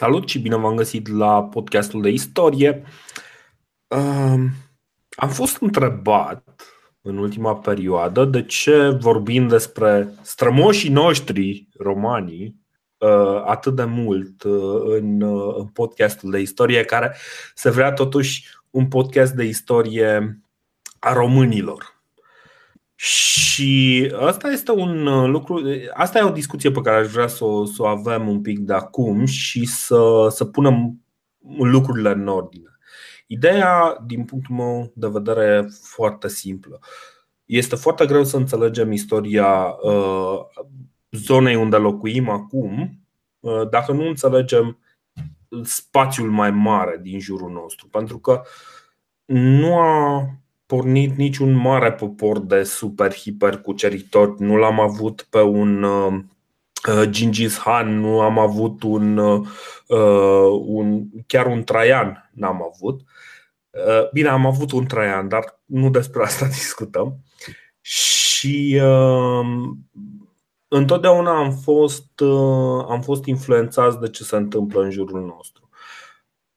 Salut și bine v-am găsit la podcastul de istorie. Am fost întrebat în ultima perioadă de ce vorbim despre strămoșii noștri romanii uh, atât de mult uh, în podcastul de istorie, care se vrea totuși un podcast de istorie a românilor. Și asta este un uh, lucru, asta e o discuție pe care aș vrea să o, să o avem un pic de acum și să, să punem lucrurile în ordine. Ideea, din punctul meu de vedere, e foarte simplă. Este foarte greu să înțelegem istoria uh, zonei unde locuim acum uh, dacă nu înțelegem spațiul mai mare din jurul nostru. Pentru că nu a pornit niciun mare popor de super hiper cuceritor. Nu l-am avut pe un uh, uh Gingis Han, nu am avut un, uh, uh, un chiar un Traian n-am avut. Uh, bine, am avut un Traian, dar nu despre asta discutăm. Și uh, întotdeauna am fost, uh, am fost influențați de ce se întâmplă în jurul nostru.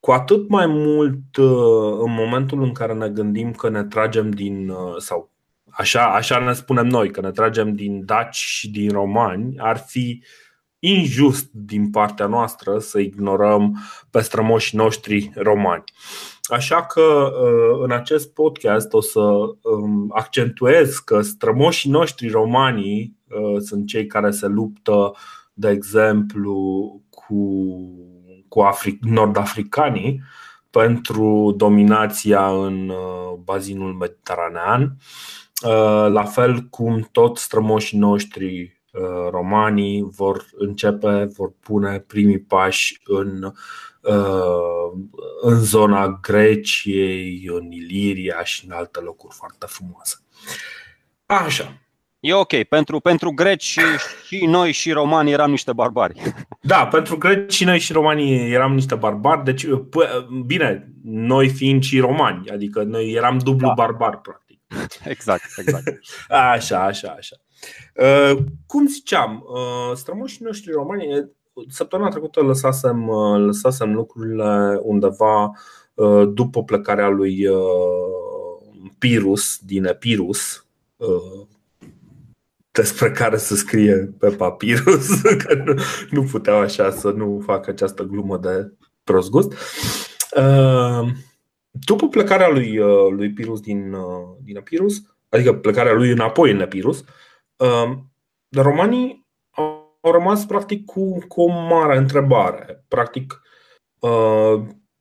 Cu atât mai mult uh, în momentul în care ne gândim că ne tragem din, uh, sau așa, așa ne spunem noi, că ne tragem din daci și din romani, ar fi injust din partea noastră să ignorăm pe strămoșii noștri romani. Așa că uh, în acest podcast o să um, accentuez că strămoșii noștri romanii sunt cei care se luptă, de exemplu, cu cu Afric- nord-africanii pentru dominația în uh, bazinul mediteranean, uh, la fel cum tot strămoșii noștri uh, romanii vor începe, vor pune primii pași în, în zona Greciei, în Iliria și în alte locuri foarte frumoase. Așa, E ok. Pentru, pentru greci și noi și romani eram niște barbari. Da, pentru greci și noi și romanii eram niște barbari. Deci, bine, noi fiind și romani, adică noi eram dublu da. barbar, practic. Exact, exact. Așa, așa, așa. Uh, cum ziceam, uh, strămoșii noștri romani, săptămâna trecută lăsasem, uh, lăsasem lucrurile undeva după plecarea lui Pirus din Epirus, despre care să scrie pe papirus, că nu, nu puteau așa să nu facă această glumă de prost gust. Uh, după plecarea lui, uh, lui Pirus din, uh, din Epirus, adică plecarea lui înapoi în Epirus, romanii au rămas practic cu, cu o mare întrebare. Practic,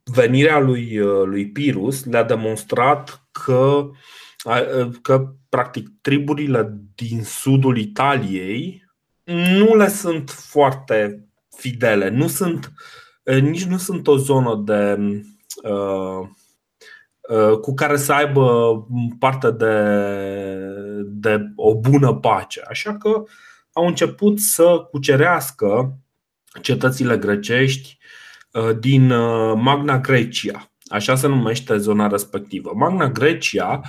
venirea lui, lui Pirus le-a demonstrat că, că practic triburile din sudul Italiei nu le sunt foarte fidele, nu sunt, eh, nici nu sunt o zonă de uh, uh, cu care să aibă parte de, de o bună pace. Așa că au început să cucerească cetățile grecești uh, din Magna Grecia. Așa se numește zona respectivă. Magna Grecia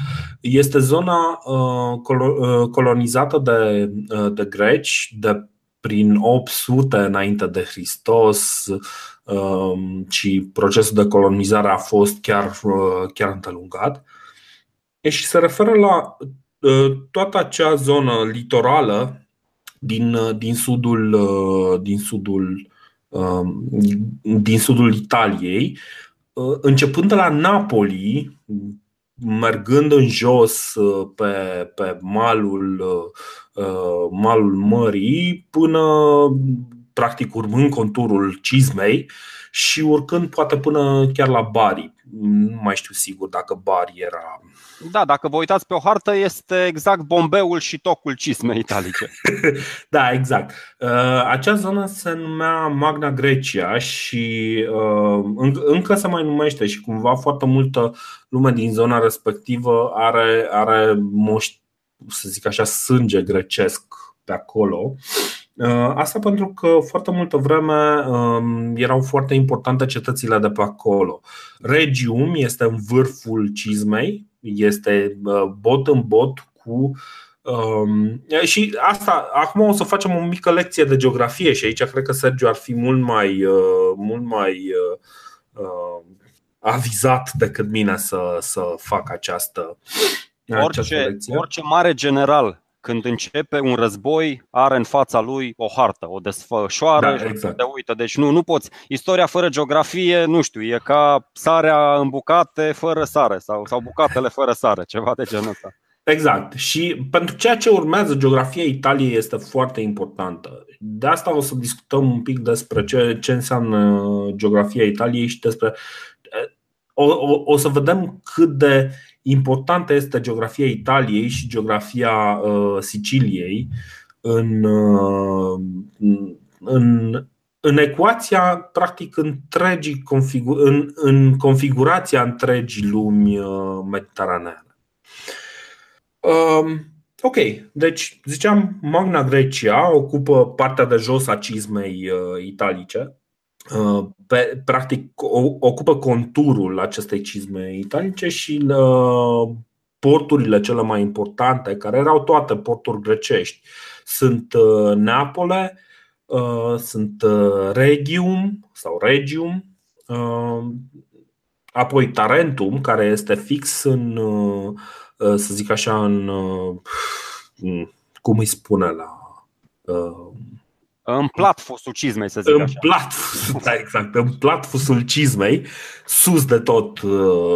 este zona uh, uh, colonizată de, uh, de greci de prin 800 înainte de Hristos um, și procesul de colonizare a fost chiar, chiar îndelungat. Și se referă la toată acea zonă litorală din, din sudul, din sudul, um, din sudul Italiei, Uh, începând de la Napoli, mergând în jos uh, pe, pe malul, uh, malul mării, până practic urmând conturul cizmei și urcând poate până chiar la Bari. Nu mai știu sigur dacă Bari era da, dacă vă uitați pe o hartă, este exact bombeul și tocul cismei italice. da, exact. Uh, acea zonă se numea Magna Grecia și uh, încă se mai numește și cumva foarte multă lume din zona respectivă are, are moș, să zic așa, sânge grecesc pe acolo. Uh, asta pentru că foarte multă vreme um, erau foarte importante cetățile de pe acolo. Regium este în vârful cizmei, este bot în bot cu Um, și asta, acum o să facem o mică lecție de geografie și aici cred că Sergiu ar fi mult mai, uh, mult mai uh, uh, avizat decât mine să, să fac această, orice, această lecție. Orice mare general când începe un război, are în fața lui o hartă, o desfășoară da, exact. de uită. Deci nu, nu poți. Istoria fără geografie, nu știu, e ca sarea în bucate fără sare sau, sau bucatele fără sare, ceva de genul ăsta. Exact. Și pentru ceea ce urmează, geografia Italiei este foarte importantă. De asta o să discutăm un pic despre ce, ce înseamnă geografia Italiei și despre. O, o, o să vedem cât de importantă este geografia Italiei și geografia uh, Siciliei în, uh, în, în ecuația, practic, întregii configu- în, în configurația întregii lumi uh, mediteraneene. Um, ok, deci ziceam, Magna Grecia ocupă partea de jos a cizmei uh, italice. Uh, pe, practic ocupă conturul acestei cizme italice și uh, porturile cele mai importante, care erau toate porturi grecești, sunt uh, Neapole, uh, sunt uh, Regium sau Regium, uh, apoi Tarentum, care este fix în Uh, să zic așa, în. Uh, cum îi spune la. Uh, în platfusul cizmei, să zic în așa. Plat, da, exact, în platfusul cizmei, sus de tot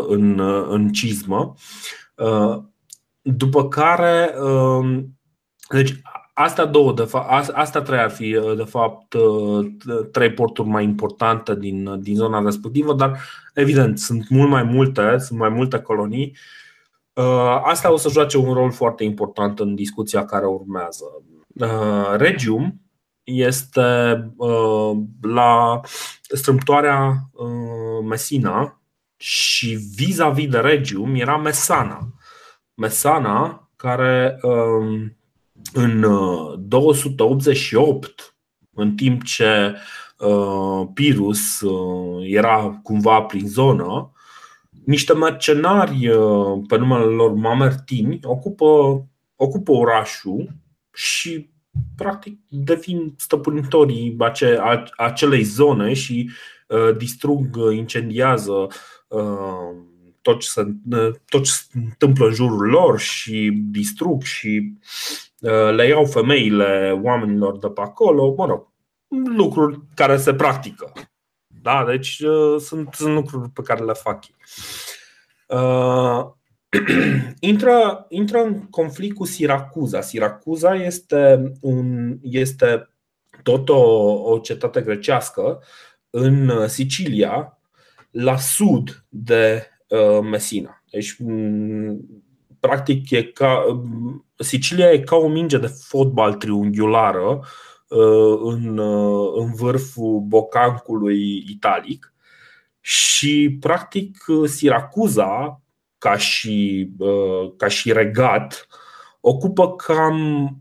în, în cizmă. După care, um, deci Asta două, de fapt, asta trei ar fi, de fapt, trei porturi mai importante din, din zona respectivă, dar evident, sunt mult mai multe, sunt mai multe colonii Uh, asta o să joace un rol foarte important în discuția care urmează. Uh, Regium este uh, la strâmtoarea Messina și vis-a-vis de Regium era Mesana. Mesana care um, în 288, în timp ce Pirus era cumva prin zonă, niște mercenari uh, pe numele lor mamertini ocupă, ocupă orașul și practic devin stăpânitorii ace, acelei zone și uh, distrug, incendiază uh, tot ce, se, tot ce se întâmplă în jurul lor și distrug și le iau femeile oamenilor de pe acolo, mă rog, lucruri care se practică. Da? Deci uh, sunt, sunt lucruri pe care le fac Uh, intră, intră în conflict cu Siracuza. Siracuza este, un, este tot o, o cetate grecească în Sicilia, la sud de uh, Messina. Deci, practic, e ca, Sicilia e ca o minge de fotbal triunghiulară Uh, în, uh, în vârful bocancului italic și practic Siracuza ca și, uh, ca și regat ocupă cam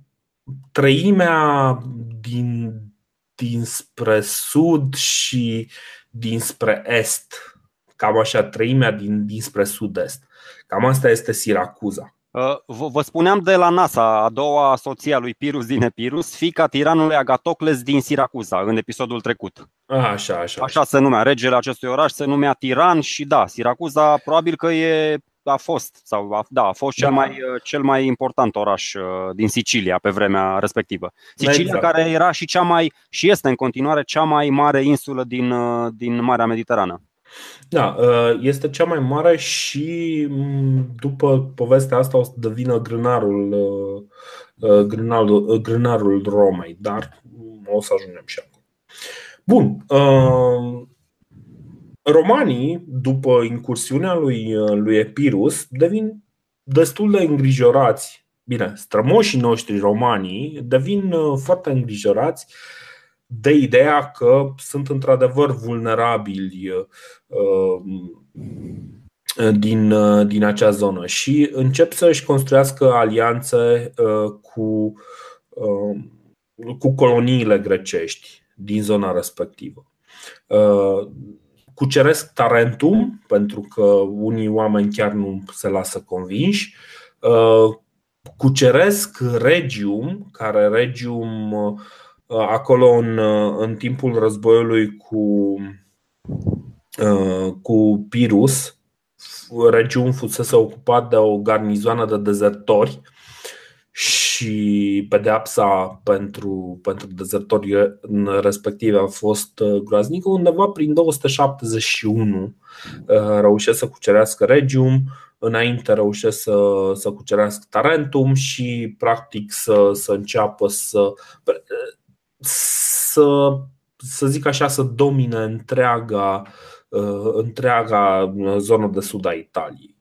treimea din, dinspre sud și dinspre est. Cam așa, treimea din, dinspre sud-est. Cam asta este Siracuza. Uh, vă spuneam de la NASA, a doua soție a lui Pirus din Epirus, fica tiranului Agatocles din Siracuza, în episodul trecut. Așa, așa. Așa, așa se numea, regele acestui oraș se numea Tiran și da, Siracuza probabil că e, a fost, sau a, da, a fost da. cel, mai, uh, cel mai important oraș uh, din Sicilia pe vremea respectivă. Sicilia exact. care era și cea mai, și este în continuare cea mai mare insulă din, din Marea Mediterană. Da, uh, este cea mai mare și mm, după povestea asta o să devină grânarul, uh, uh, grânarul, grânarul Romei, dar o să ajungem și acum. Bun. Romanii, după incursiunea lui, lui Epirus, devin destul de îngrijorați. Bine, strămoșii noștri romanii devin foarte îngrijorați de ideea că sunt într-adevăr vulnerabili uh, din, uh, din acea zonă și încep să își construiască alianțe uh, cu, cu coloniile grecești din zona respectivă. Cuceresc Tarentum, pentru că unii oameni chiar nu se lasă convinși. cuceresc Regium, care Regium acolo în, în timpul războiului cu, cu Pirus, Regium fusese ocupat de o garnizoană de dezertori și pedeapsa pentru, pentru dezertori respective a fost uh, groaznică. Undeva prin 271 uh, reușesc să cucerească Regium, înainte reușesc să, să cucerească Tarentum și practic să, să înceapă să, să, să zic așa, să domine întreaga, uh, întreaga zonă de sud a Italiei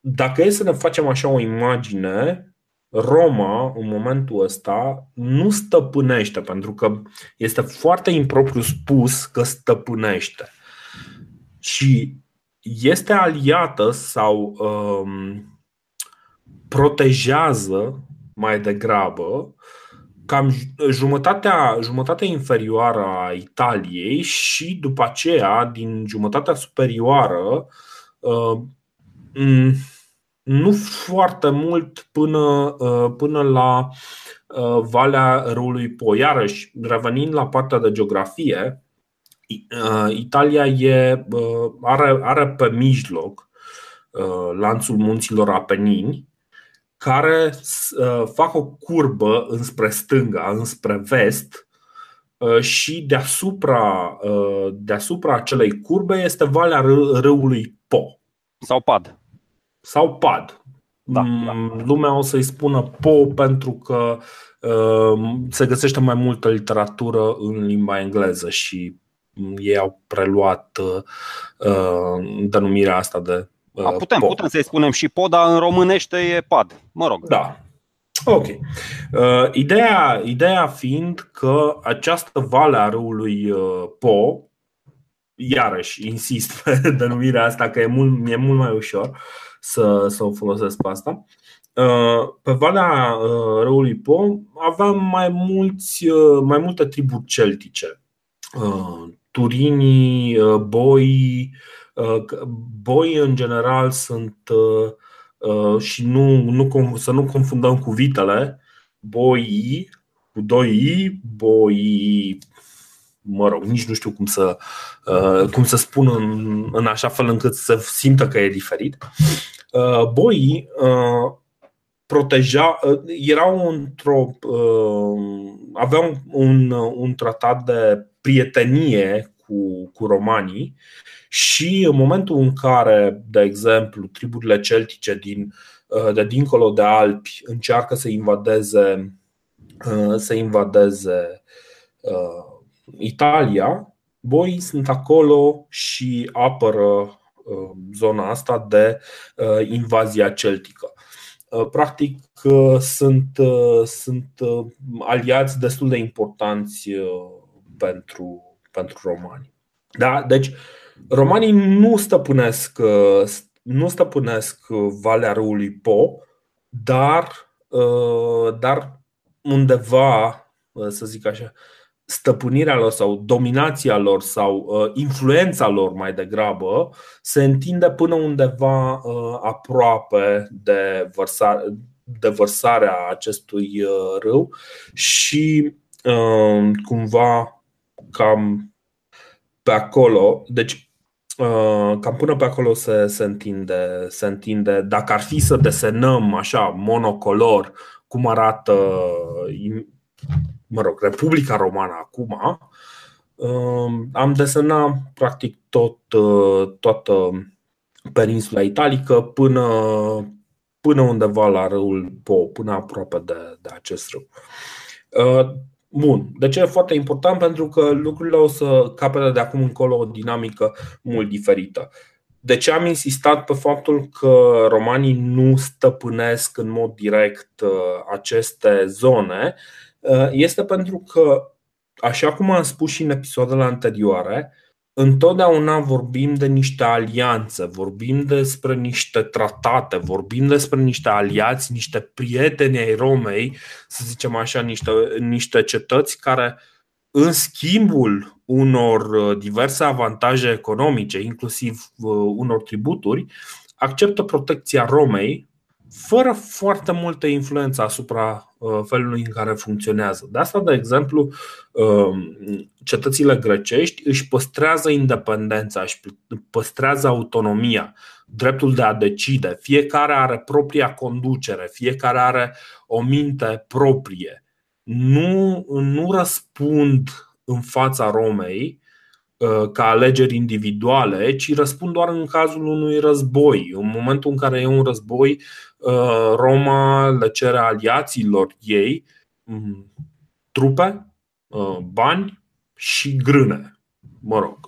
dacă e să ne facem așa o imagine, Roma, în momentul ăsta, nu stăpânește, pentru că este foarte impropriu spus că stăpânește. Și este aliată sau um, protejează mai degrabă cam jumătatea, jumătatea inferioară a Italiei și după aceea, din jumătatea superioară, uh, nu foarte mult până, uh, până la uh, Valea Râului Po. Iarăși, revenind la partea de geografie, uh, Italia e, are, are pe mijloc lanțul munților Apenini, care fac o curbă înspre stânga, înspre vest, și deasupra, deasupra acelei curbe este Valea Râului Po. Sau Pad sau pad. Da, mm, da. Lumea o să-i spună po pentru că uh, se găsește mai multă literatură în limba engleză și ei au preluat uh, denumirea asta de uh, A, putem, po. putem să-i spunem și po, dar în românește e pad. Mă rog. Da. Ok. Uh, ideea, ideea fiind că această vale a râului uh, Po, iarăși insist pe denumirea asta că e mult, e mult mai ușor, uh, să, să o folosesc pe asta. Uh, pe valea uh, râului Po aveam mai, mulți, uh, mai multe triburi celtice. Turinii, boi, boi în general sunt și nu, nu, să nu confundăm cu vitele, boi cu doi i, boi mă rog, nici nu știu cum să, uh, cum să spun în, în așa fel încât să simtă că e diferit. Uh, boii uh, proteja, erau într-o. aveau un, un tratat de prietenie cu, cu romanii și în momentul în care, de exemplu, triburile celtice din, de dincolo de Alpi încearcă să invadeze, să invadeze Italia, boii sunt acolo și apără uh, zona asta de uh, invazia celtică. Uh, practic, sunt, sunt aliați destul de importanți pentru, pentru romani. Da? Deci, romanii nu stăpânesc, nu stăpânesc Valea Râului Po, dar, dar undeva, să zic așa, stăpânirea lor sau dominația lor sau uh, influența lor mai degrabă se întinde până undeva uh, aproape de, vărsa, de vărsarea acestui uh, râu și uh, cumva cam pe acolo, deci uh, cam până pe acolo se, se, întinde, se întinde. Dacă ar fi să desenăm așa monocolor cum arată mă rog, Republica Romană acum, um, am desenat practic tot, uh, toată peninsula italică până, până undeva la râul Po, până aproape de, de acest râu. Uh, bun, de ce e foarte important? Pentru că lucrurile o să capete de acum încolo o dinamică mult diferită. De ce am insistat pe faptul că romanii nu stăpânesc în mod direct uh, aceste zone? Uh, este pentru că, așa cum am spus și în episoadele anterioare, întotdeauna vorbim de niște alianțe, vorbim despre niște tratate, vorbim despre niște aliați, niște prieteni ai Romei, să zicem așa, niște, niște cetăți care, în schimbul unor uh, diverse avantaje economice, inclusiv uh, unor tributuri, acceptă protecția Romei fără foarte multă influență asupra uh, felului în care funcționează. De asta, de exemplu, uh, cetățile grecești își păstrează independența, își păstrează autonomia, dreptul de a decide. Fiecare are propria conducere, fiecare are o minte proprie. Nu, nu răspund în fața Romei Uh, ca alegeri individuale, ci răspund doar în cazul unui război. În momentul în care e un război, uh, Roma le cere aliaților ei mm, trupe, uh, bani și grâne. Mă rog,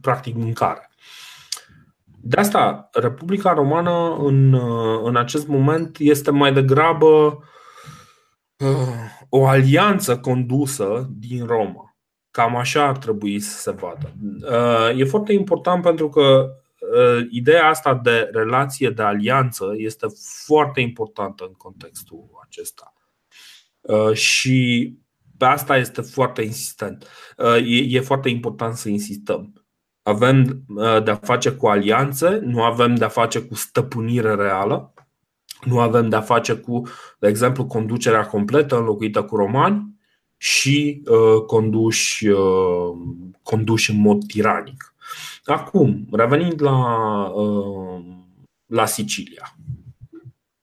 practic mâncare. De asta, Republica Romană în, în acest moment este mai degrabă o alianță condusă din Roma Cam așa ar trebui să se vadă. Uh, e foarte important pentru că uh, ideea asta de relație de alianță este foarte importantă în contextul acesta. Uh, și pe asta este foarte insistent. E foarte important să insistăm. Avem de-a face cu alianțe, nu avem de-a face cu stăpânire reală, nu avem de-a face cu, de exemplu, conducerea completă înlocuită cu romani, și uh, conduși, uh, conduși în mod tiranic. Acum, revenind la, uh, la Sicilia.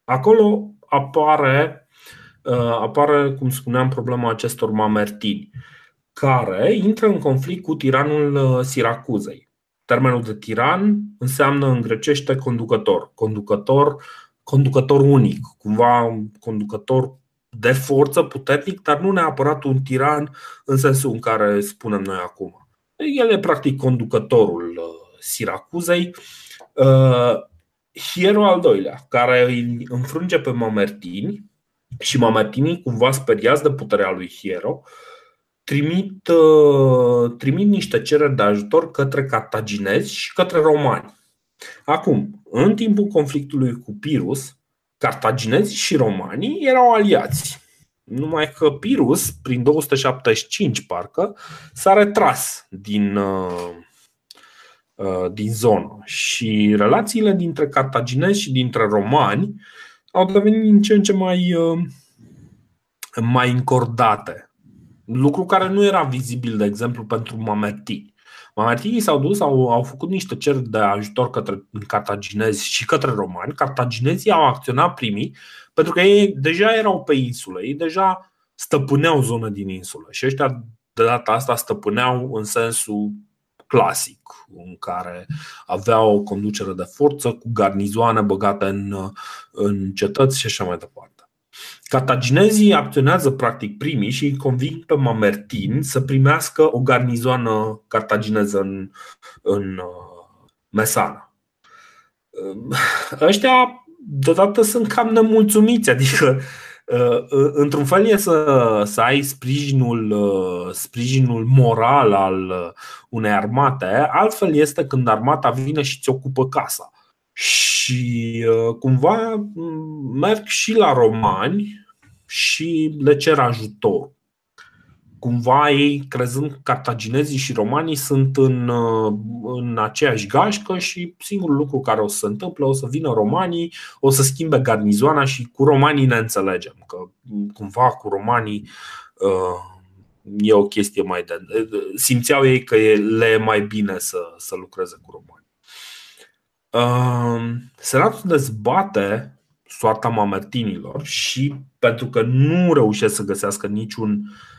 Acolo apare, uh, apare, cum spuneam, problema acestor mamertini, care intră în conflict cu tiranul uh, Siracuzei. Termenul de tiran înseamnă în grecește conducător, conducător, conducător unic, cumva conducător de forță puternic, dar nu neapărat un tiran în sensul în care spunem noi acum. El e practic conducătorul uh, Siracuzei. Uh, Hiero al doilea, care îi înfrânge pe Mamertini și Mamertinii, cumva speriați de puterea lui Hiero, trimit, uh, trimit niște cereri de ajutor către cartaginezi și către romani. Acum, în timpul conflictului cu Pirus, cartaginezi și romanii erau aliați. Numai că Pirus, prin 275 parcă, s-a retras din, uh, uh, din zonă și relațiile dintre cartaginezi și dintre romani au devenit din ce în ce mai, uh, mai încordate. Lucru care nu era vizibil, de exemplu, pentru mamertini. Mamertinii s-au dus, au, au făcut niște cereri de ajutor către cartaginezi și către romani. Cartaginezii au acționat primii pentru că ei deja erau pe insulă, ei deja stăpâneau zonă din insulă și ăștia de data asta stăpâneau în sensul clasic, în care aveau o conducere de forță cu garnizoane băgate în, în cetăți și așa mai departe. Cartaginezii acționează practic primii și îi conving pe Mamertin să primească o garnizoană cartagineză în, în uh, Mesana. Uh, ăștia deodată sunt cam nemulțumiți, adică uh, într-un fel e să, să ai sprijinul, sprijinul moral al unei armate, altfel este când armata vine și ți ocupă casa. Și cumva merg și la romani și le cer ajutor. Cumva ei, crezând cartaginezii și romanii sunt în, în aceeași gașcă și singurul lucru care o să se întâmple, o să vină romanii, o să schimbe garnizoana și cu romanii ne înțelegem. Că cumva cu romanii uh, e o chestie mai de. Simțeau ei că le e mai bine să, să lucreze cu romani. Uh, Senatul dezbate soarta mamertinilor și pentru că nu reușesc să găsească niciun, uh,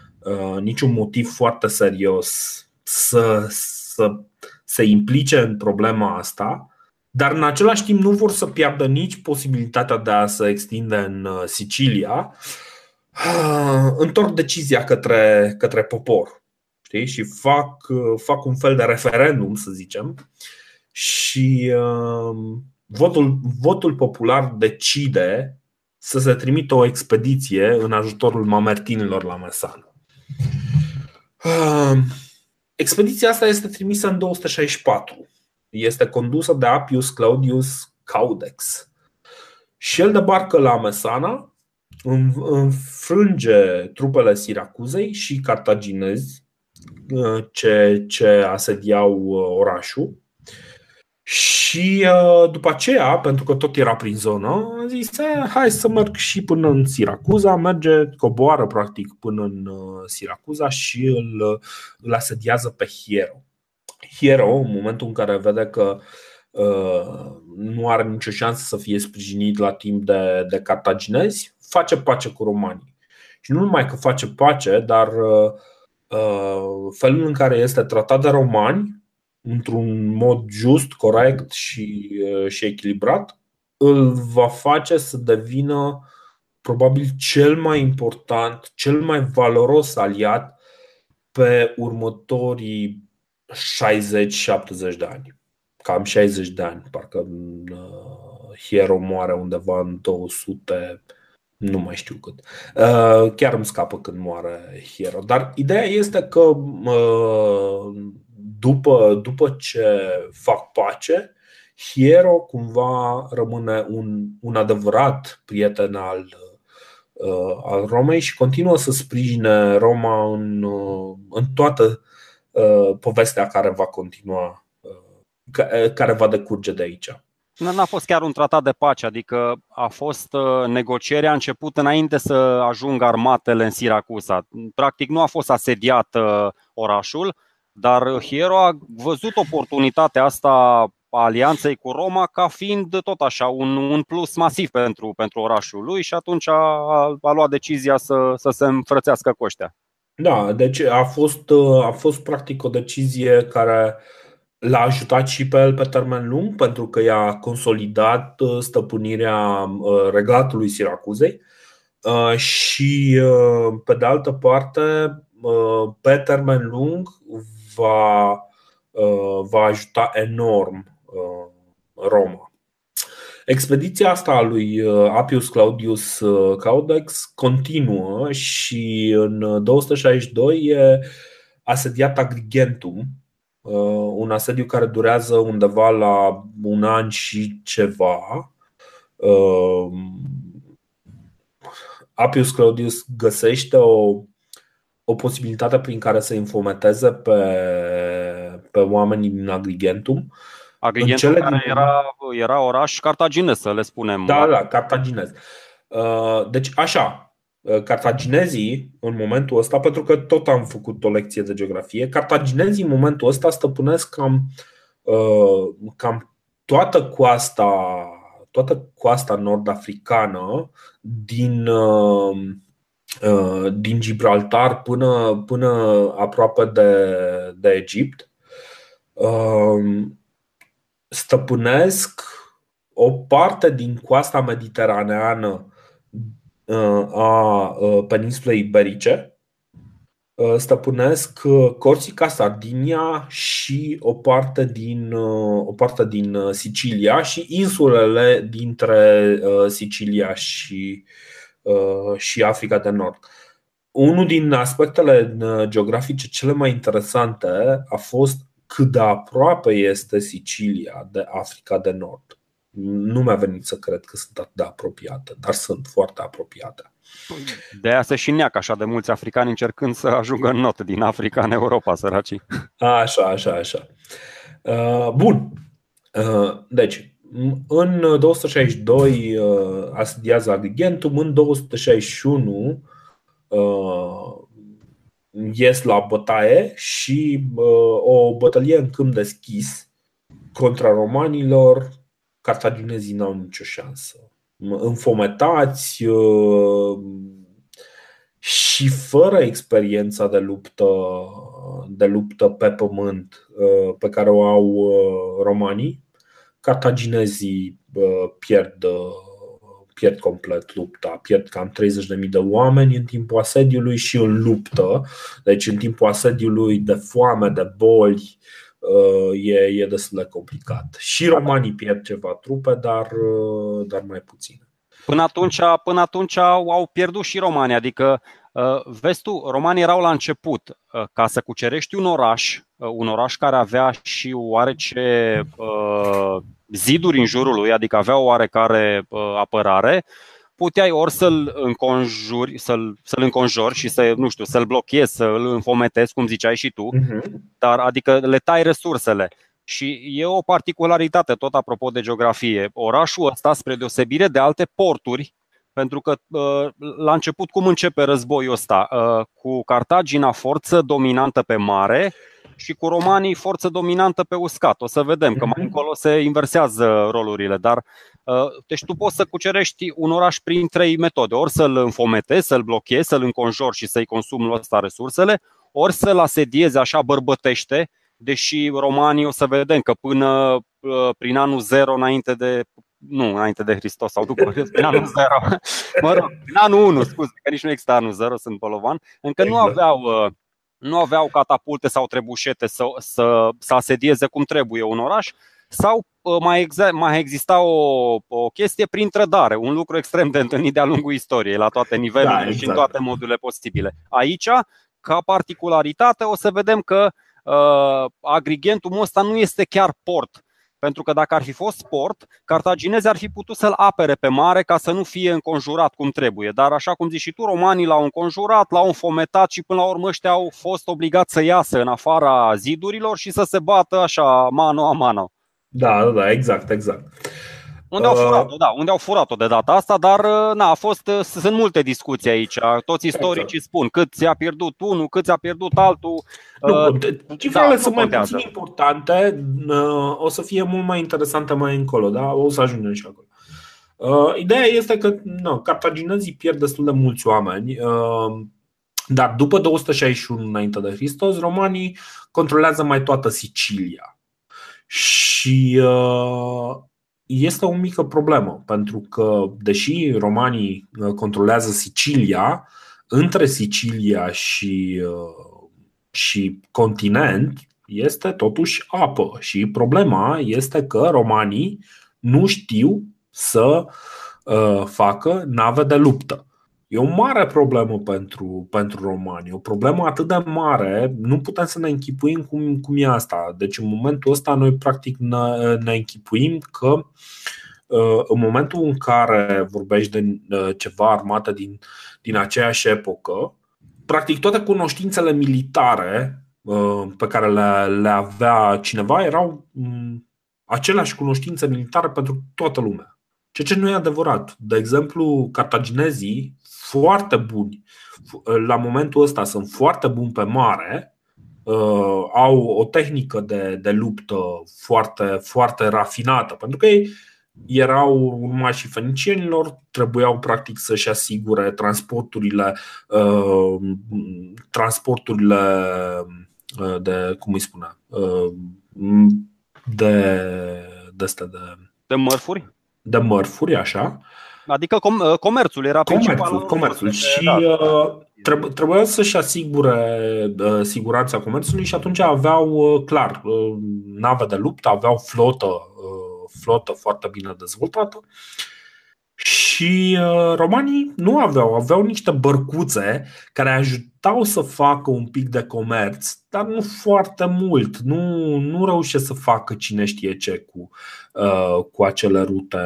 niciun motiv foarte serios să, să se implice în problema asta, dar în același timp nu vor să piardă nici posibilitatea de a se extinde în uh, Sicilia, uh, întorc decizia către, către popor știi? și fac, uh, fac un fel de referendum, să zicem, și uh, votul, votul popular decide să se trimită o expediție în ajutorul mamertinilor la Mesana. Uh, expediția asta este trimisă în 264. Este condusă de Appius Claudius Caudex. Și el debarcă la Mesana, înfrânge trupele Siracuzei și cartaginezi uh, ce, ce asediau uh, orașul Și după aceea, pentru că tot era prin zonă, a zis, hai să merg și până în Siracuza, merge, coboară practic până în Siracuza și îl, îl asediază pe Hiero. Hiero, în momentul în care vede că uh, nu are nicio șansă să fie sprijinit la timp de, de cartaginezi, face pace cu romanii. Și nu numai că face pace, dar uh, uh, felul în care este tratat de romani, într-un mod just, corect și, uh, și echilibrat, îl va face să devină probabil cel mai important, cel mai valoros aliat pe următorii 60-70 de ani. Cam 60 de ani, parcă uh, Hero moare undeva în 200, nu mai știu cât. Uh, chiar îmi scapă când moare Hero. Dar ideea este că uh, după, după ce fac pace, Hero cumva rămâne un, un adevărat prieten al, al Romei și continuă să sprijine Roma în, în toată Uh, povestea care va continua, uh, uh, care va decurge de aici. N-a fost chiar un tratat de pace, adică a fost negocierea a început înainte să ajungă armatele în Siracusa. Practic nu a fost asediat orașul, dar Hiero a văzut oportunitatea asta a alianței cu Roma ca fiind tot așa un, un plus masiv pentru, pentru orașul lui și atunci a, a luat decizia să, să se înfrățească cu ăștia. Da, deci a fost, a fost practic o decizie care l-a ajutat și pe el pe termen lung pentru că i-a consolidat uh, stăpânirea uh, regatului Siracuzei uh, și pe de altă parte pe termen lung va, va ajuta enorm Roma. Expediția asta a lui uh, Appius Claudius uh, Caudex continuă și în 262 e asediat Agrigentum, uh, un asediu care durează undeva la un an și ceva. Appius Claudius găsește o, o posibilitate prin care să infometeze pe, pe oamenii din Agrigentum Agrigentul cele care din... era, era oraș cartaginez, să le spunem. Da, da, cartaginez. Uh, deci, așa, uh, cartaginezii în momentul ăsta, pentru că tot am făcut o lecție de geografie, cartaginezii în momentul ăsta stăpânesc cam, uh, cam toată coasta, toată coasta nord-africană din, din Gibraltar până, până aproape de, de Egipt. Stăpânesc o parte din coasta mediteraneană uh, a uh, peninsulei iberice, uh, stăpânesc Corsica, Sardinia și o parte din, o parte din Sicilia și insulele dintre Sicilia și, și Africa de Nord. Unul din aspectele geografice cele mai interesante a fost cât de aproape este Sicilia de Africa de Nord. Nu mi-a venit să cred că sunt atât de apropiate, dar sunt foarte apropiate. De aia se și neacă așa de mulți africani încercând să ajungă în not din Africa în Europa, săracii. Așa, așa, așa. Uh, bun. Uh, deci, în 262 uh, asediază Agrigentum, în 261 ies la bătaie și uh, o bătălie în câmp deschis contra romanilor, cartaginezii n-au nicio șansă. Înfometați uh, și fără experiența de luptă, de luptă pe pământ uh, pe care o au uh, romanii, cartaginezii uh, pierd uh, pierd complet lupta, pierd cam 30.000 de oameni în timpul asediului și în luptă. Deci în timpul asediului de foame, de boli, uh, e, e destul de complicat. Și romanii pierd ceva trupe, dar, uh, dar mai puține. Până atunci, până atunci au pierdut și romanii, adică uh, vezi tu, romanii erau la început ca să cucerești un oraș, un oraș care avea și oarece ziduri în jurul lui, adică avea o oarecare uh, apărare, puteai ori să-l înconjuri, să-l, să-l înconjori și să, nu știu, să-l blochezi, să-l înfometezi, cum ziceai și tu, uh-huh. dar adică le tai resursele. Și e o particularitate, tot apropo de geografie. Orașul ăsta, spre deosebire de alte porturi, pentru că la început cum începe războiul ăsta? Cu Cartagina forță dominantă pe mare și cu romanii forță dominantă pe uscat. O să vedem că mai mhm. încolo se inversează rolurile, dar deci tu poți să cucerești un oraș prin trei metode. Ori să-l înfometezi, să-l blochezi, să-l înconjori și să-i consumi ăsta resursele, ori să-l asediezi așa bărbătește, deși romanii o să vedem că până prin anul zero înainte de nu înainte de Hristos sau după Hristos, prin anul 0, mă rog, prin anul 1, scuze, că nici nu există anul 0, sunt bolovan, încă nu exact. aveau, uh, nu aveau catapulte sau trebușete să, să, să asedieze cum trebuie un oraș, sau uh, mai, exa- mai exista o, o chestie prin trădare, un lucru extrem de întâlnit de-a lungul istoriei, la toate nivelurile da, exact. și în exact. toate modurile posibile. Aici, ca particularitate, o să vedem că uh, agrigentul ăsta nu este chiar port, pentru că dacă ar fi fost sport, cartaginezii ar fi putut să-l apere pe mare ca să nu fie înconjurat cum trebuie. Dar așa cum zici și tu, romanii l-au înconjurat, l-au înfometat și până la urmă ăștia au fost obligați să iasă în afara zidurilor și să se bată așa mano a mano. Da, da, da, exact, exact. Unde au uh, furat-o, da, unde au furat-o de data asta, dar uh, na, a fost, uh, sunt multe discuții aici. Toți istoricii exact. spun cât ți-a pierdut unul, cât ți-a pierdut altul. Nu, cifrele da, sunt mai puțin importante, o să fie mult mai interesante mai încolo, da? O să ajungem și acolo. Ideea este că nu, cartaginezii pierd destul de mulți oameni, dar după 261 înainte de Hristos, romanii controlează mai toată Sicilia. Și este o mică problemă, pentru că, deși romanii uh, controlează Sicilia, între Sicilia și, uh, și continent este totuși apă. Și problema este că romanii nu știu să uh, facă nave de luptă. E o mare problemă pentru, pentru romani, o problemă atât de mare, nu putem să ne închipuim cum, cum e asta. Deci în momentul ăsta noi practic ne, ne închipuim că uh, în momentul în care vorbești de uh, ceva armată din, din aceeași epocă, practic toate cunoștințele militare uh, pe care le, le avea cineva erau mm, aceleași cunoștințe militare pentru toată lumea. Ceea ce nu e adevărat. De exemplu, cartaginezii foarte buni. La momentul ăsta sunt foarte buni pe mare, uh, au o tehnică de, de luptă foarte, foarte rafinată, pentru că ei erau urmașii fenicienilor, trebuiau practic să-și asigure transporturile, uh, transporturile uh, de, cum îi spune, de, de, de, de mărfuri? De mărfuri, așa. Adică com- uh, comerțul era comerțul, principalul. Comerțul. Și da. Uh, trebuie, trebuia să-și asigure uh, siguranța comerțului și atunci aveau, clar, nave de luptă, aveau flotă, flotă foarte bine dezvoltată. Și romanii nu aveau, aveau niște bărcuțe care ajutau să facă un pic de comerț, dar nu foarte mult. Nu, nu reușesc să facă cine știe ce cu, cu acele rute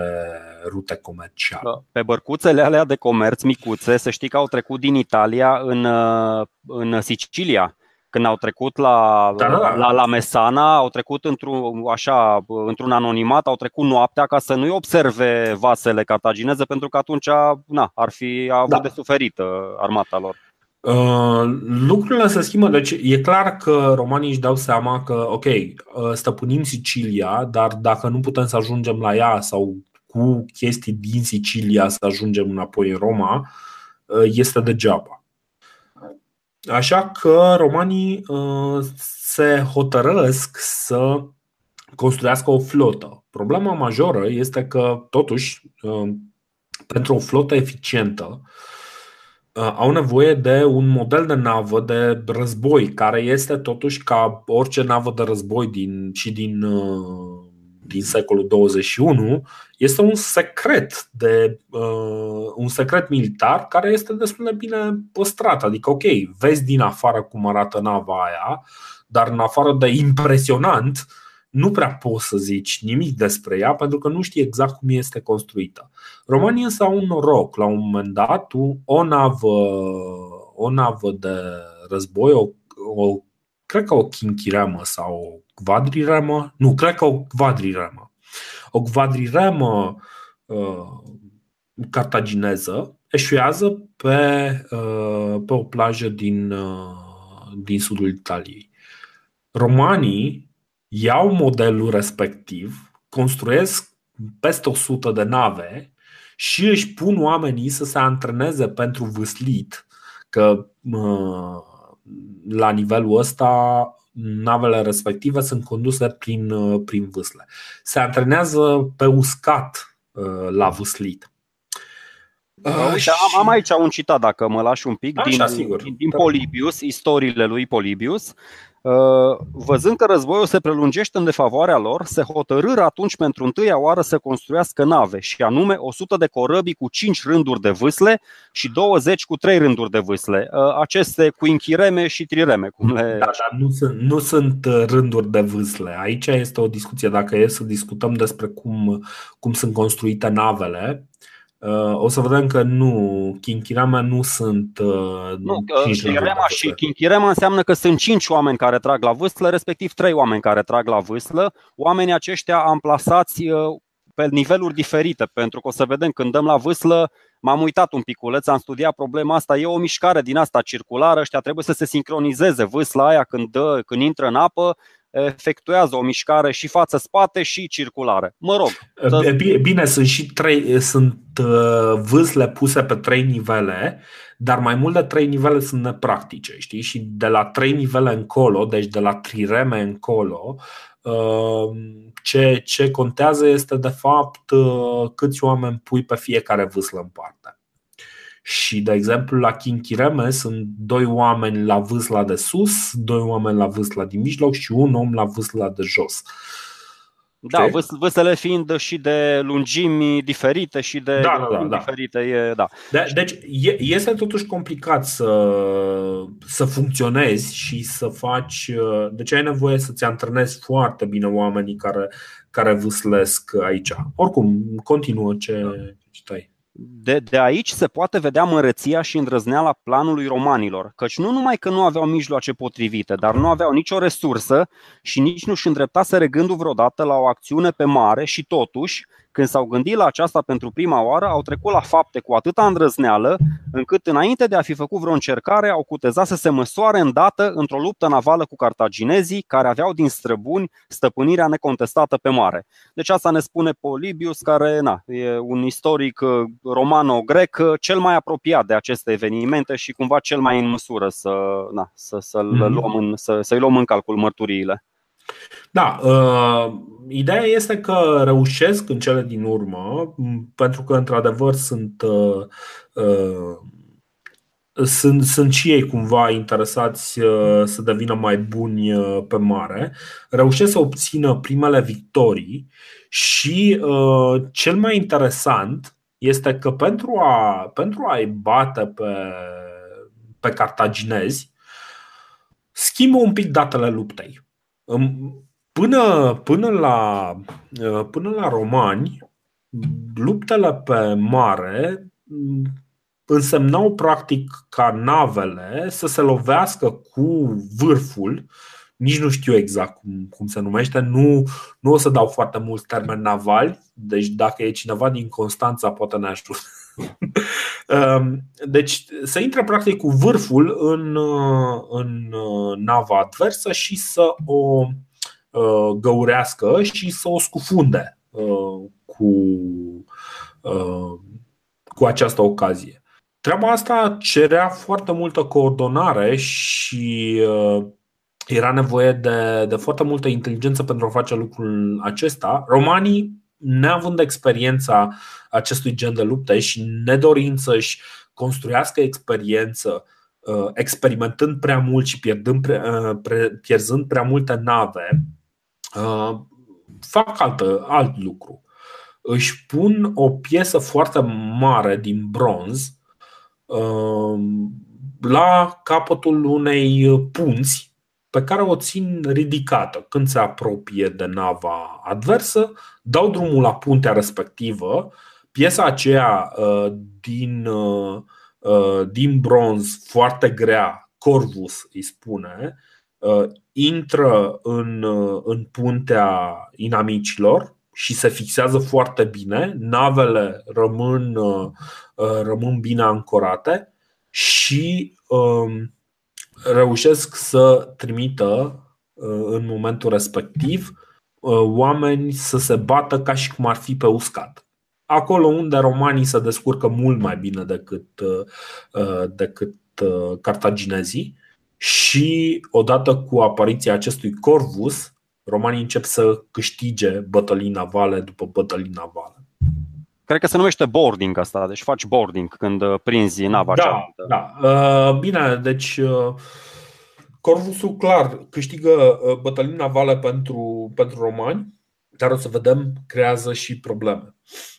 rute comerciale. Da. Pe bărcuțele alea de comerț micuțe, să știi că au trecut din Italia în, uh, în Sicilia. Când au trecut la, da, da, da. la, la Mesana, au trecut într-un, așa, într-un anonimat, au trecut noaptea ca să nu-i observe vasele cartagineze, pentru că atunci na, ar fi avut da. de suferit uh, armata lor. Uh, lucrurile se schimbă, deci e clar că romanii își dau seama că, ok, uh, stăpânim Sicilia, dar dacă nu putem să ajungem la ea sau cu chestii din Sicilia să ajungem înapoi în Roma uh, este degeaba. Așa că romanii uh, se hotărăsc să construiască o flotă. Problema majoră este că, totuși, uh, pentru o flotă eficientă, au nevoie de un model de navă de război, care este totuși ca orice navă de război din, și din din secolul 21 este un secret de uh, un secret militar care este destul de bine păstrat. Adică, ok, vezi din afară cum arată nava aia, dar în afară de impresionant, nu prea poți să zici nimic despre ea pentru că nu știi exact cum este construită. România însă au un noroc. La un moment dat, o navă, o navă de război, o, o cred că o chinchiremă sau o quadriremă, nu, cred că o quadriremă. O quadriremă uh, cartagineză eșuează pe, uh, pe o plajă din, uh, din sudul Italiei. Romanii iau modelul respectiv, construiesc peste 100 de nave și își pun oamenii să se antreneze pentru vâslit, că la nivelul ăsta navele respective sunt conduse prin, prin vâsle. Se antrenează pe uscat la vâslit. Uite, am, am aici un citat, dacă mă lași un pic, Așa, din, sigur. din, din Polibius, istoriile lui Polibius. Uh, văzând că războiul se prelungește în defavoarea lor, se hotărâră atunci pentru întâia oară să construiască nave, și anume 100 de corăbii cu 5 rânduri de vâsle și 20 cu 3 rânduri de vâsle. Uh, aceste cu inchireme și trireme. Cum le... Da, dar nu sunt, nu sunt uh, rânduri de vâsle. Aici este o discuție. Dacă e să discutăm despre cum, cum sunt construite navele, o să vedem că nu, Kinkirama nu sunt. Uh, nu, Kinkirama și Kinkirama înseamnă că sunt cinci oameni care trag la vâslă, respectiv trei oameni care trag la vâslă. Oamenii aceștia amplasați uh, pe niveluri diferite, pentru că o să vedem când dăm la vâslă, m-am uitat un piculeț, am studiat problema asta, e o mișcare din asta circulară, ăștia trebuie să se sincronizeze vâsla aia când, dă, când intră în apă, efectuează o mișcare și față-spate și circulară. Mă rog. Bine, bine sunt și trei, sunt uh, vâsle puse pe trei nivele, dar mai mult de trei nivele sunt nepractice, știi? Și de la trei nivele încolo, deci de la trireme încolo, uh, ce, ce contează este de fapt uh, câți oameni pui pe fiecare vâslă în parte. Și, de exemplu, la Kinchireme sunt doi oameni la vâsla de sus, doi oameni la vâsla din mijloc și un om la vâsla de jos. Da, okay. vâslele fiind și de lungimi diferite și de da, da, da, diferite. E, da. De, deci este totuși complicat să, să funcționezi și să faci. Deci ai nevoie să-ți antrenezi foarte bine oamenii care, care vâslesc aici. Oricum, continuă ce, ce stai. De, de aici se poate vedea măreția și îndrăzneala planului romanilor, căci nu numai că nu aveau mijloace potrivite, dar nu aveau nicio resursă și nici nu-și îndreptase gândul vreodată la o acțiune pe mare și totuși când s-au gândit la aceasta pentru prima oară, au trecut la fapte cu atâta îndrăzneală, încât înainte de a fi făcut vreo încercare, au cutezat să se măsoare îndată într-o luptă navală cu cartaginezii, care aveau din străbuni stăpânirea necontestată pe mare. Deci asta ne spune Polibius, care na, e un istoric uh, romano-grec uh, cel mai apropiat de aceste evenimente și cumva cel mai în măsură să, na, să, să-l mm-hmm. luăm în, să, să-i luăm în calcul mărturiile. Da, uh, ideea este că reușesc în cele din urmă, pentru că într-adevăr sunt, uh, uh, sunt, sunt și ei cumva interesați uh, să devină mai buni uh, pe mare, reușesc să obțină primele victorii și uh, cel mai interesant este că pentru, a, pentru a-i bate pe, pe cartaginezi, schimbă un pic datele luptei. Până, până, la, uh, până la romani, luptele pe mare însemnau practic ca navele să se lovească cu vârful, nici nu știu exact cum, cum se numește, nu, nu o să dau foarte mulți termeni navali, deci dacă e cineva din Constanța poate ne ajută. Um, deci să intre practic cu vârful în, uh, în uh, nava adversă și să o Uh, găurească și să o scufunde uh, cu, uh, cu această ocazie. Treaba asta cerea foarte multă coordonare și era nevoie de, de foarte multă inteligență pentru a face lucrul acesta. Romanii, neavând experiența acestui gen de lupte și nedorind să-și construiască experiență, experimentând prea mult și pierdând prea, pierzând prea multe nave, Uh, fac altă, alt lucru. Își pun o piesă foarte mare din bronz uh, la capătul unei punți pe care o țin ridicată. Când se apropie de nava adversă, dau drumul la puntea respectivă. Piesa aceea uh, din, din bronz foarte grea, corvus îi spune, intră în, în puntea inamicilor și se fixează foarte bine, navele rămân, rămân bine ancorate și um, reușesc să trimită în momentul respectiv oameni să se bată ca și cum ar fi pe uscat acolo unde romanii se descurcă mult mai bine decât, uh, decât uh, cartaginezii și odată cu apariția acestui corvus, romanii încep să câștige bătălii navale după bătălii navale. Cred că se numește boarding asta, deci faci boarding când uh, prinzi nava da, cealaltă. Da, bine, deci Corvusul clar câștigă bătălii navale pentru, pentru romani, dar o să vedem, creează și probleme.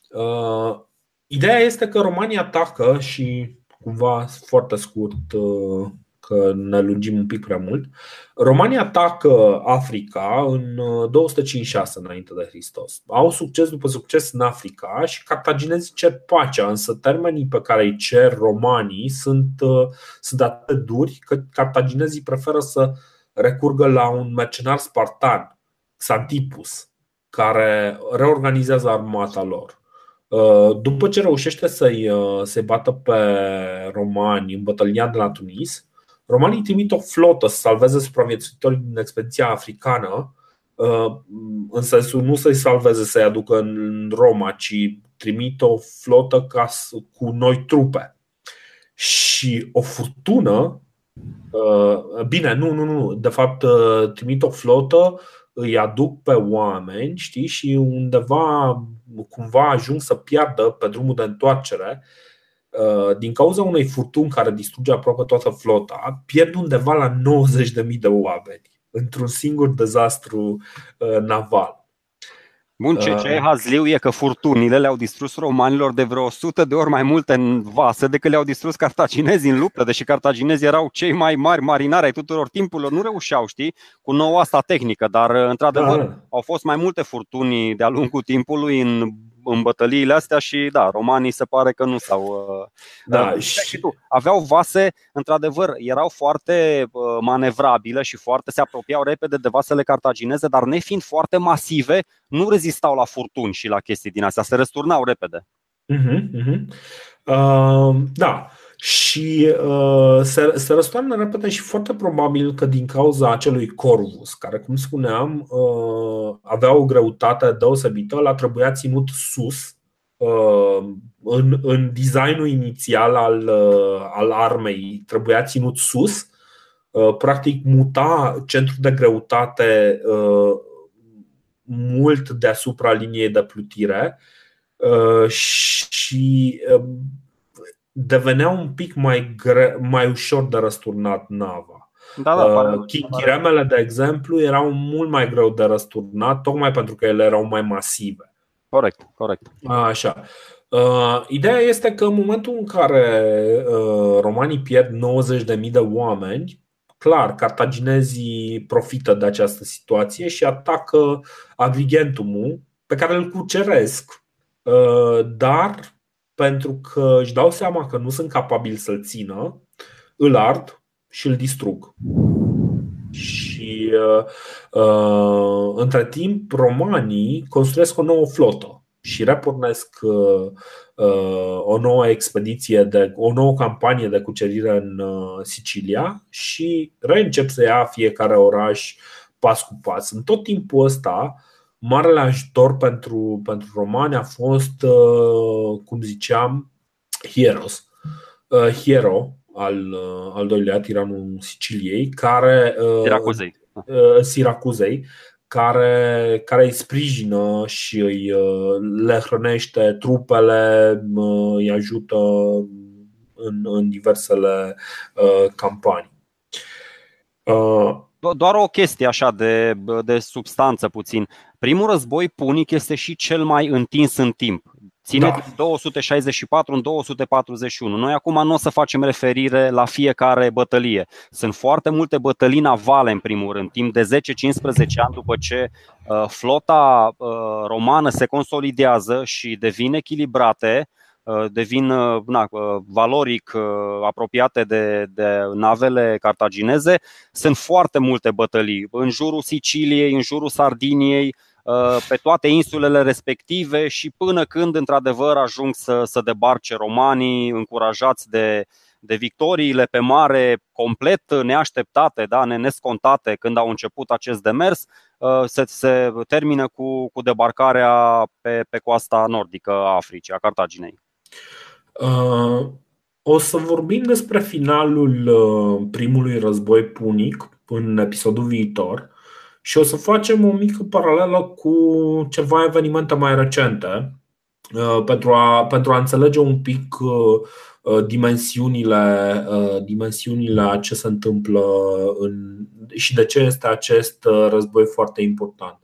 Uh, ideea este că România atacă și cumva foarte scurt uh, că ne lungim un pic prea mult. România atacă Africa în 256 uh, înainte de Hristos. Au succes după succes în Africa și cartaginezii cer pacea, însă termenii pe care îi cer romanii sunt, sunt atât de duri că cartaginezii preferă să recurgă la un mercenar spartan, Xantipus, care reorganizează armata lor. Uh, după ce reușește să-i, uh, să bată pe romani în bătălia de la Tunis, romanii trimit o flotă să salveze supraviețuitorii din expediția africană, uh, în sensul nu să-i salveze, să-i aducă în Roma, ci trimit o flotă ca cu noi trupe. Și o furtună, bine, nu, nu, nu, de fapt trimit o flotă îi aduc pe oameni, știi, și undeva cumva ajung să piardă pe drumul de întoarcere uh, din cauza unei furtuni care distruge aproape toată flota, pierd undeva la 90.000 de oameni într-un singur dezastru uh, naval. Bun, ce, ce e uh. hazliu e că furtunile le-au distrus romanilor de vreo 100 de ori mai multe în vase decât le-au distrus cartaginezii în luptă, deși cartaginezii erau cei mai mari marinari ai tuturor timpurilor, nu reușeau, știi, cu noua asta tehnică, dar într-adevăr da. au fost mai multe furtuni de-a lungul timpului în în bătăliile astea și da, romanii se pare că nu s-au. Uh, da, uh, și tu, aveau vase, într-adevăr, erau foarte uh, manevrabile și foarte se apropiau repede de vasele cartagineze, dar nefiind foarte masive, nu rezistau la furtuni și la chestii din astea, se răsturnau repede. Uh-huh, uh-huh. Uh, da. Și uh, se, se răstoarnă repede și foarte probabil că din cauza acelui corvus, care, cum spuneam, uh, avea o greutate deosebită, l-a trebuia ținut sus uh, în, în designul inițial al, uh, al armei, trebuia ținut sus, uh, practic muta centrul de greutate uh, mult deasupra liniei de plutire uh, și uh, devenea un pic mai, gre- mai ușor de răsturnat nava. Da, da, uh, chiremele, de exemplu, erau mult mai greu de răsturnat, tocmai pentru că ele erau mai masive. Corect, corect. Așa. Uh, ideea este că în momentul în care uh, romanii pierd 90.000 de oameni, clar, cartaginezii profită de această situație și atacă Agrigentumul, pe care îl cuceresc, uh, dar pentru că își dau seama că nu sunt capabili să-l țină, îl ard și îl distrug. Și uh, uh, între timp, romanii construiesc o nouă flotă și repornesc uh, uh, o nouă expediție, de, o nouă campanie de cucerire în uh, Sicilia și reîncep să ia fiecare oraș pas cu pas. În tot timpul ăsta, marele ajutor pentru, pentru romani a fost, uh, cum ziceam, Hieros. Uh, Hiero, al, uh, al doilea, tiranul Siciliei, care. Siracuzei. Siracuzei, care, care îi sprijină și îi le hrănește trupele, îi ajută în, în diversele campanii. Doar o chestie așa de, de substanță puțin. Primul război punic este și cel mai întins în timp. Ține da. din 264 în 241. Noi acum nu o să facem referire la fiecare bătălie. Sunt foarte multe bătălii navale, în primul rând, timp de 10-15 ani după ce uh, flota uh, romană se consolidează și devine echilibrate. devin na, valoric apropiate de, de navele cartagineze. Sunt foarte multe bătălii în jurul Siciliei, în jurul Sardiniei, pe toate insulele respective și până când într-adevăr ajung să, să debarce romanii încurajați de, de victoriile pe mare complet neașteptate, da, nescontate când au început acest demers, uh, se, se termină cu, cu debarcarea pe, pe coasta nordică a Africii, a Cartaginei. Uh, o să vorbim despre finalul uh, primului război punic în episodul viitor și o să facem o mică paralelă cu ceva evenimente mai recente uh, pentru a, pentru a înțelege un pic uh, Uh, dimensiunile, uh, dimensiunile a ce se întâmplă în, și de ce este acest uh, război foarte important.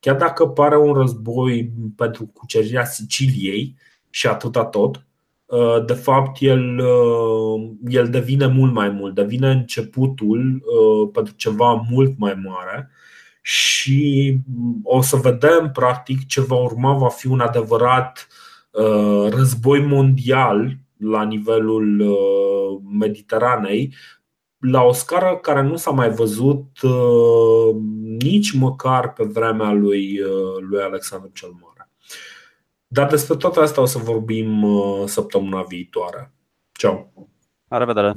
Chiar dacă pare un război pentru cucerirea Siciliei și atâta tot, de fapt el, el devine mult mai mult, devine începutul pentru ceva mult mai mare și o să vedem practic ce va urma va fi un adevărat război mondial la nivelul uh, Mediteranei la o scară care nu s-a mai văzut uh, nici măcar pe vremea lui, uh, lui Alexandru cel Mare. Dar despre toate astea o să vorbim săptămâna viitoare. Ciao! La revedere!